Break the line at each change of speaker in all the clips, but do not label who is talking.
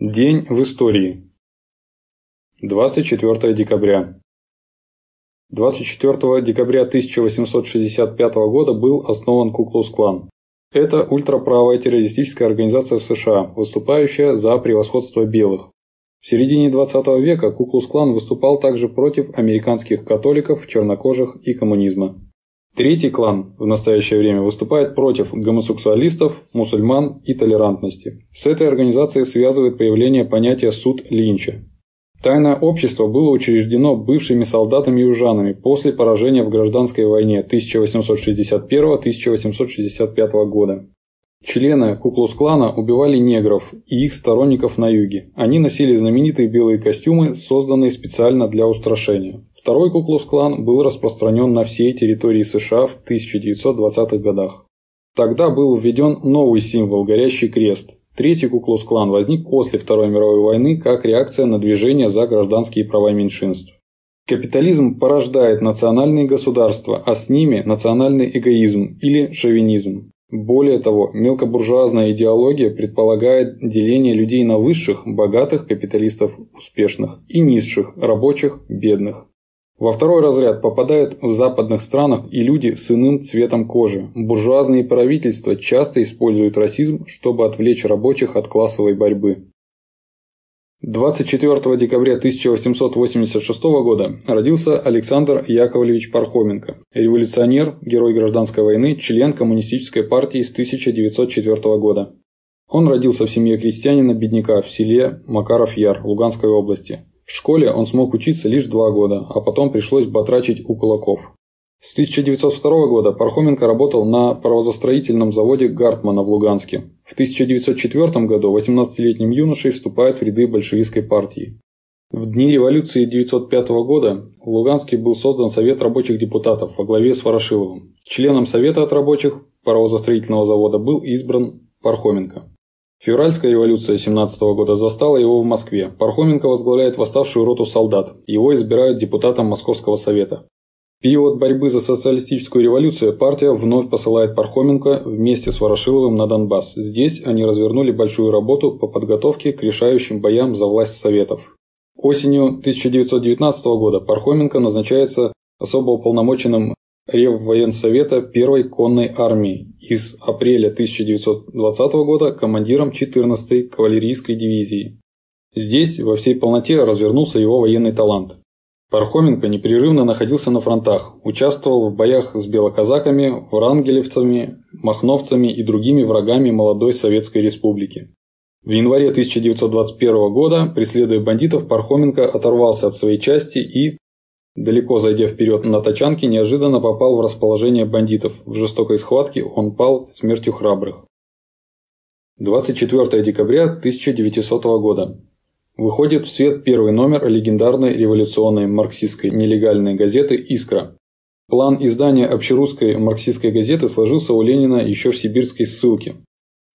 День в истории. 24 декабря. 24 декабря 1865 года был основан Куклус-клан. Это ультраправая террористическая организация в США, выступающая за превосходство белых. В середине 20 века Куклус-клан выступал также против американских католиков, чернокожих и коммунизма. Третий клан в настоящее время выступает против гомосексуалистов, мусульман и толерантности. С этой организацией связывает появление понятия «суд Линча». Тайное общество было учреждено бывшими солдатами и южанами после поражения в гражданской войне 1861-1865 года. Члены Куклус-клана убивали негров и их сторонников на юге. Они носили знаменитые белые костюмы, созданные специально для устрашения. Второй Куклус-клан был распространен на всей территории США в 1920-х годах. Тогда был введен новый символ – горящий крест. Третий Куклус-клан возник после Второй мировой войны как реакция на движение за гражданские права меньшинств. Капитализм порождает национальные государства, а с ними национальный эгоизм или шовинизм. Более того, мелкобуржуазная идеология предполагает деление людей на высших, богатых капиталистов успешных и низших, рабочих, бедных. Во второй разряд попадают в западных странах и люди с иным цветом кожи. Буржуазные правительства часто используют расизм, чтобы отвлечь рабочих от классовой борьбы. 24 декабря 1886 года родился Александр Яковлевич Пархоменко, революционер, герой гражданской войны, член Коммунистической партии с 1904 года. Он родился в семье крестьянина-бедняка в селе Макаров-Яр Луганской области. В школе он смог учиться лишь два года, а потом пришлось батрачить у кулаков. С 1902 года Пархоменко работал на паровозостроительном заводе Гартмана в Луганске. В 1904 году 18-летним юношей вступает в ряды большевистской партии. В дни революции 1905 года в Луганске был создан Совет рабочих депутатов во главе с Ворошиловым. Членом Совета от рабочих паровозостроительного завода был избран Пархоменко. Февральская революция 17 года застала его в Москве. Пархоменко возглавляет восставшую роту солдат. Его избирают депутатом Московского совета. В период борьбы за социалистическую революцию партия вновь посылает Пархоменко вместе с Ворошиловым на Донбасс. Здесь они развернули большую работу по подготовке к решающим боям за власть Советов. Осенью 1919 года Пархоменко назначается особо уполномоченным Реввоенсовета Первой конной армии и с апреля 1920 года командиром 14-й кавалерийской дивизии. Здесь во всей полноте развернулся его военный талант. Пархоменко непрерывно находился на фронтах, участвовал в боях с белоказаками, врангелевцами, махновцами и другими врагами молодой Советской Республики. В январе 1921 года, преследуя бандитов, Пархоменко оторвался от своей части и, Далеко зайдя вперед на тачанке, неожиданно попал в расположение бандитов. В жестокой схватке он пал смертью храбрых. 24 декабря 1900 года. Выходит в свет первый номер легендарной революционной марксистской нелегальной газеты «Искра». План издания общерусской марксистской газеты сложился у Ленина еще в сибирской ссылке.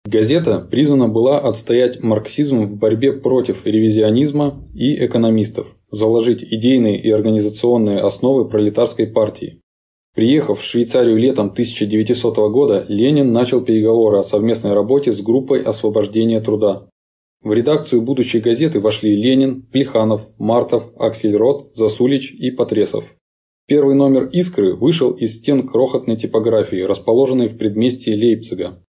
Газета призвана была отстоять марксизм в борьбе против ревизионизма и экономистов, заложить идейные и организационные основы пролетарской партии. Приехав в Швейцарию летом 1900 года, Ленин начал переговоры о совместной работе с группой освобождения труда. В редакцию будущей газеты вошли Ленин, Плеханов, Мартов, Аксельрод, Засулич и Потресов. Первый номер «Искры» вышел из стен крохотной типографии, расположенной в предместье Лейпцига.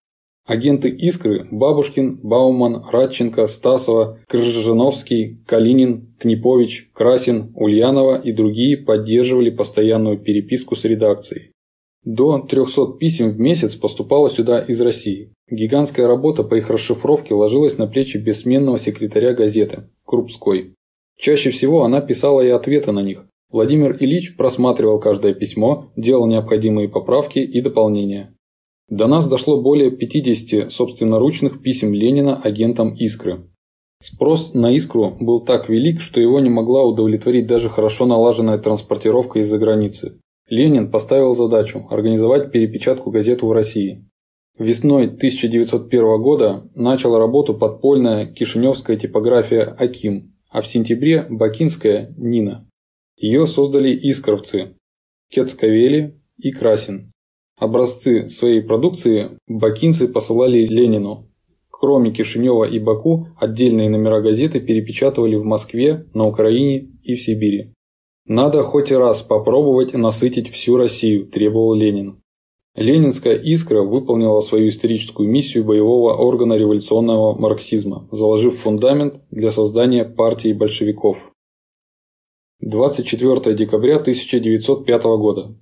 Агенты «Искры» – Бабушкин, Бауман, Радченко, Стасова, Крыжановский, Калинин, Книпович, Красин, Ульянова и другие поддерживали постоянную переписку с редакцией. До 300 писем в месяц поступало сюда из России. Гигантская работа по их расшифровке ложилась на плечи бессменного секретаря газеты – Крупской. Чаще всего она писала и ответы на них. Владимир Ильич просматривал каждое письмо, делал необходимые поправки и дополнения. До нас дошло более 50 собственноручных писем Ленина агентам «Искры». Спрос на «Искру» был так велик, что его не могла удовлетворить даже хорошо налаженная транспортировка из-за границы. Ленин поставил задачу организовать перепечатку газеты в России. Весной 1901 года начала работу подпольная кишиневская типография «Аким», а в сентябре – бакинская «Нина». Ее создали искровцы – Кецковели и Красин. Образцы своей продукции бакинцы посылали Ленину. Кроме Кишинева и Баку, отдельные номера газеты перепечатывали в Москве, на Украине и в Сибири. «Надо хоть раз попробовать насытить всю Россию», – требовал Ленин. Ленинская «Искра» выполнила свою историческую миссию боевого органа революционного марксизма, заложив фундамент для создания партии большевиков. 24 декабря 1905 года.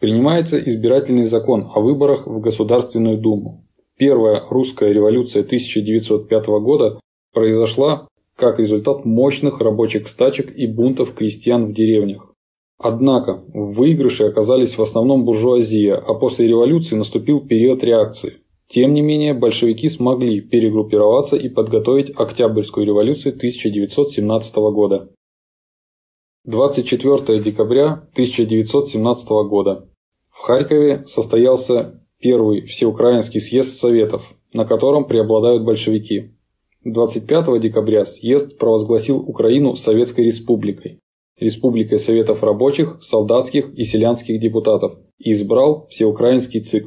Принимается избирательный закон о выборах в Государственную Думу. Первая русская революция 1905 года произошла как результат мощных рабочих стачек и бунтов крестьян в деревнях. Однако в выигрыше оказались в основном буржуазия, а после революции наступил период реакции. Тем не менее, большевики смогли перегруппироваться и подготовить Октябрьскую революцию 1917 года. 24 декабря 1917 года. В Харькове состоялся первый всеукраинский съезд Советов, на котором преобладают большевики. 25 декабря съезд провозгласил Украину Советской Республикой, Республикой Советов рабочих, солдатских и селянских депутатов и избрал Всеукраинский ЦИК.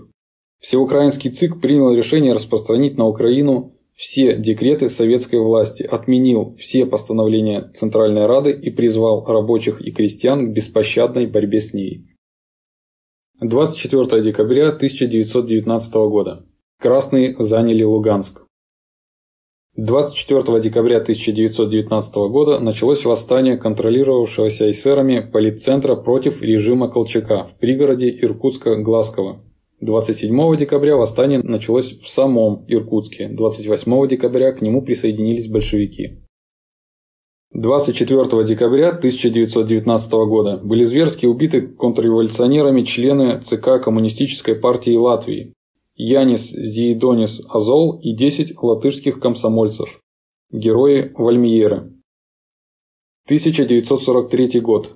Всеукраинский ЦИК принял решение распространить на Украину все декреты советской власти, отменил все постановления Центральной Рады и призвал рабочих и крестьян к беспощадной борьбе с ней. 24 декабря 1919 года. Красные заняли Луганск. 24 декабря 1919 года началось восстание контролировавшегося эсерами политцентра против режима Колчака в пригороде Иркутска-Глазково. 27 декабря восстание началось в самом Иркутске, 28 декабря к нему присоединились большевики. 24 декабря 1919 года были зверски убиты контрреволюционерами члены ЦК Коммунистической партии Латвии Янис Зиедонис Азол и 10 латышских комсомольцев, герои Вальмиера. 1943 год.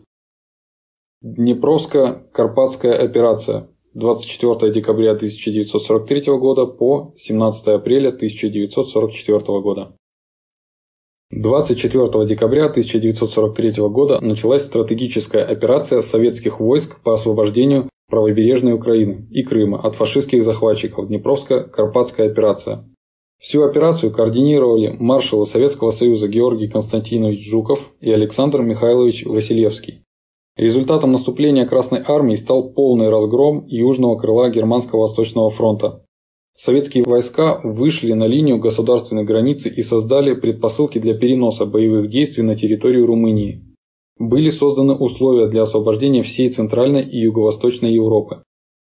Днепровско-Карпатская операция. 24 декабря 1943 года по 17 апреля 1944 года. 24 декабря 1943 года началась стратегическая операция советских войск по освобождению правобережной Украины и Крыма от фашистских захватчиков Днепровско-Карпатская операция. Всю операцию координировали маршалы Советского Союза Георгий Константинович Жуков и Александр Михайлович Василевский. Результатом наступления Красной Армии стал полный разгром южного крыла Германского Восточного фронта. Советские войска вышли на линию государственной границы и создали предпосылки для переноса боевых действий на территорию Румынии. Были созданы условия для освобождения всей Центральной и Юго-Восточной Европы.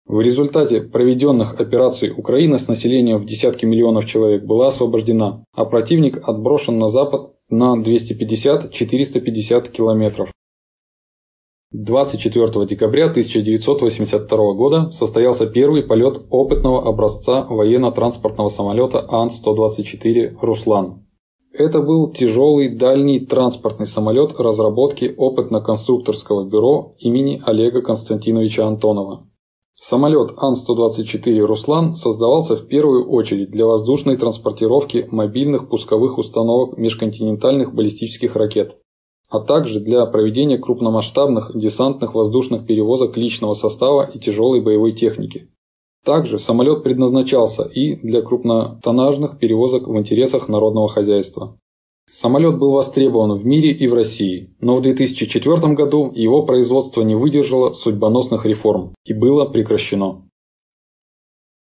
В результате проведенных операций Украина с населением в десятки миллионов человек была освобождена, а противник отброшен на запад на 250-450 километров. 24 декабря 1982 года состоялся первый полет опытного образца военно-транспортного самолета Ан-124 «Руслан». Это был тяжелый дальний транспортный самолет разработки опытно-конструкторского бюро имени Олега Константиновича Антонова. Самолет Ан-124 «Руслан» создавался в первую очередь для воздушной транспортировки мобильных пусковых установок межконтинентальных баллистических ракет а также для проведения крупномасштабных десантных воздушных перевозок личного состава и тяжелой боевой техники. Также самолет предназначался и для крупнотоннажных перевозок в интересах народного хозяйства. Самолет был востребован в мире и в России, но в 2004 году его производство не выдержало судьбоносных реформ и было прекращено.